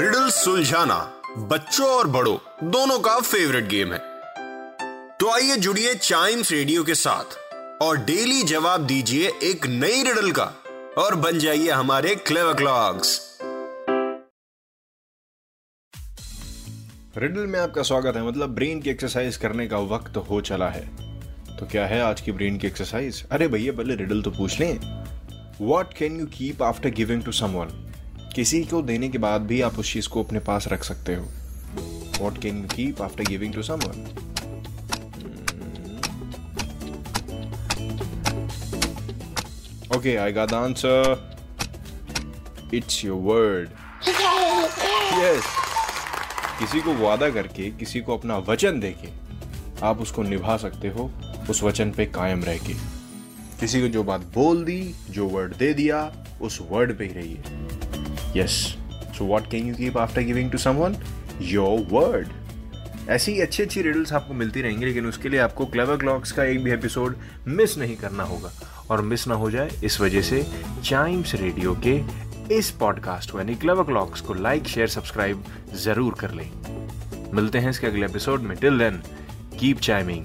Riddle सुलझाना बच्चों और बड़ों, दोनों का फेवरेट गेम है। तो आइए जुड़िए चाइम्स रेडियो के साथ और डेली जवाब दीजिए एक नई रिडल का और बन जाइए हमारे क्लेवर क्लॉक्स रिडल में आपका स्वागत है। मतलब ब्रेन की एक्सरसाइज करने का वक्त हो चला है। तो क्या है आज की ब्रेन की एक्सरसाइज अरे भैया, पहले रिडल तो पूछ लें। What can you keep after giving to someone किसी को देने के बाद भी आप उस चीज़ को अपने पास रख सकते हो। What can you keep after giving to someone okay I the answer it's your word yes किसी को वादा करके, किसी को अपना वचन देके, आप उसको निभा सकते हो, उस वचन पे कायम रह के। किसी को जो बात बोल दी, जो वर्ड दे दिया, उस वर्ड पे ही रहिए। Yes so what can you keep after giving to someone your word ऐसी ही अच्छी अच्छी रिडल्स आपको मिलती रहेंगी, लेकिन उसके लिए आपको क्लेवर क्लॉक्स का एक भी एपिसोड मिस नहीं करना होगा। और मिस ना हो जाए, इस वजह से चाइम्स रेडियो के इस पॉडकास्ट को, यानी क्लेवर क्लॉक्स को लाइक शेयर सब्सक्राइब ज़रूर कर लें। मिलते हैं इसके अगले एपिसोड में। Till then keep chiming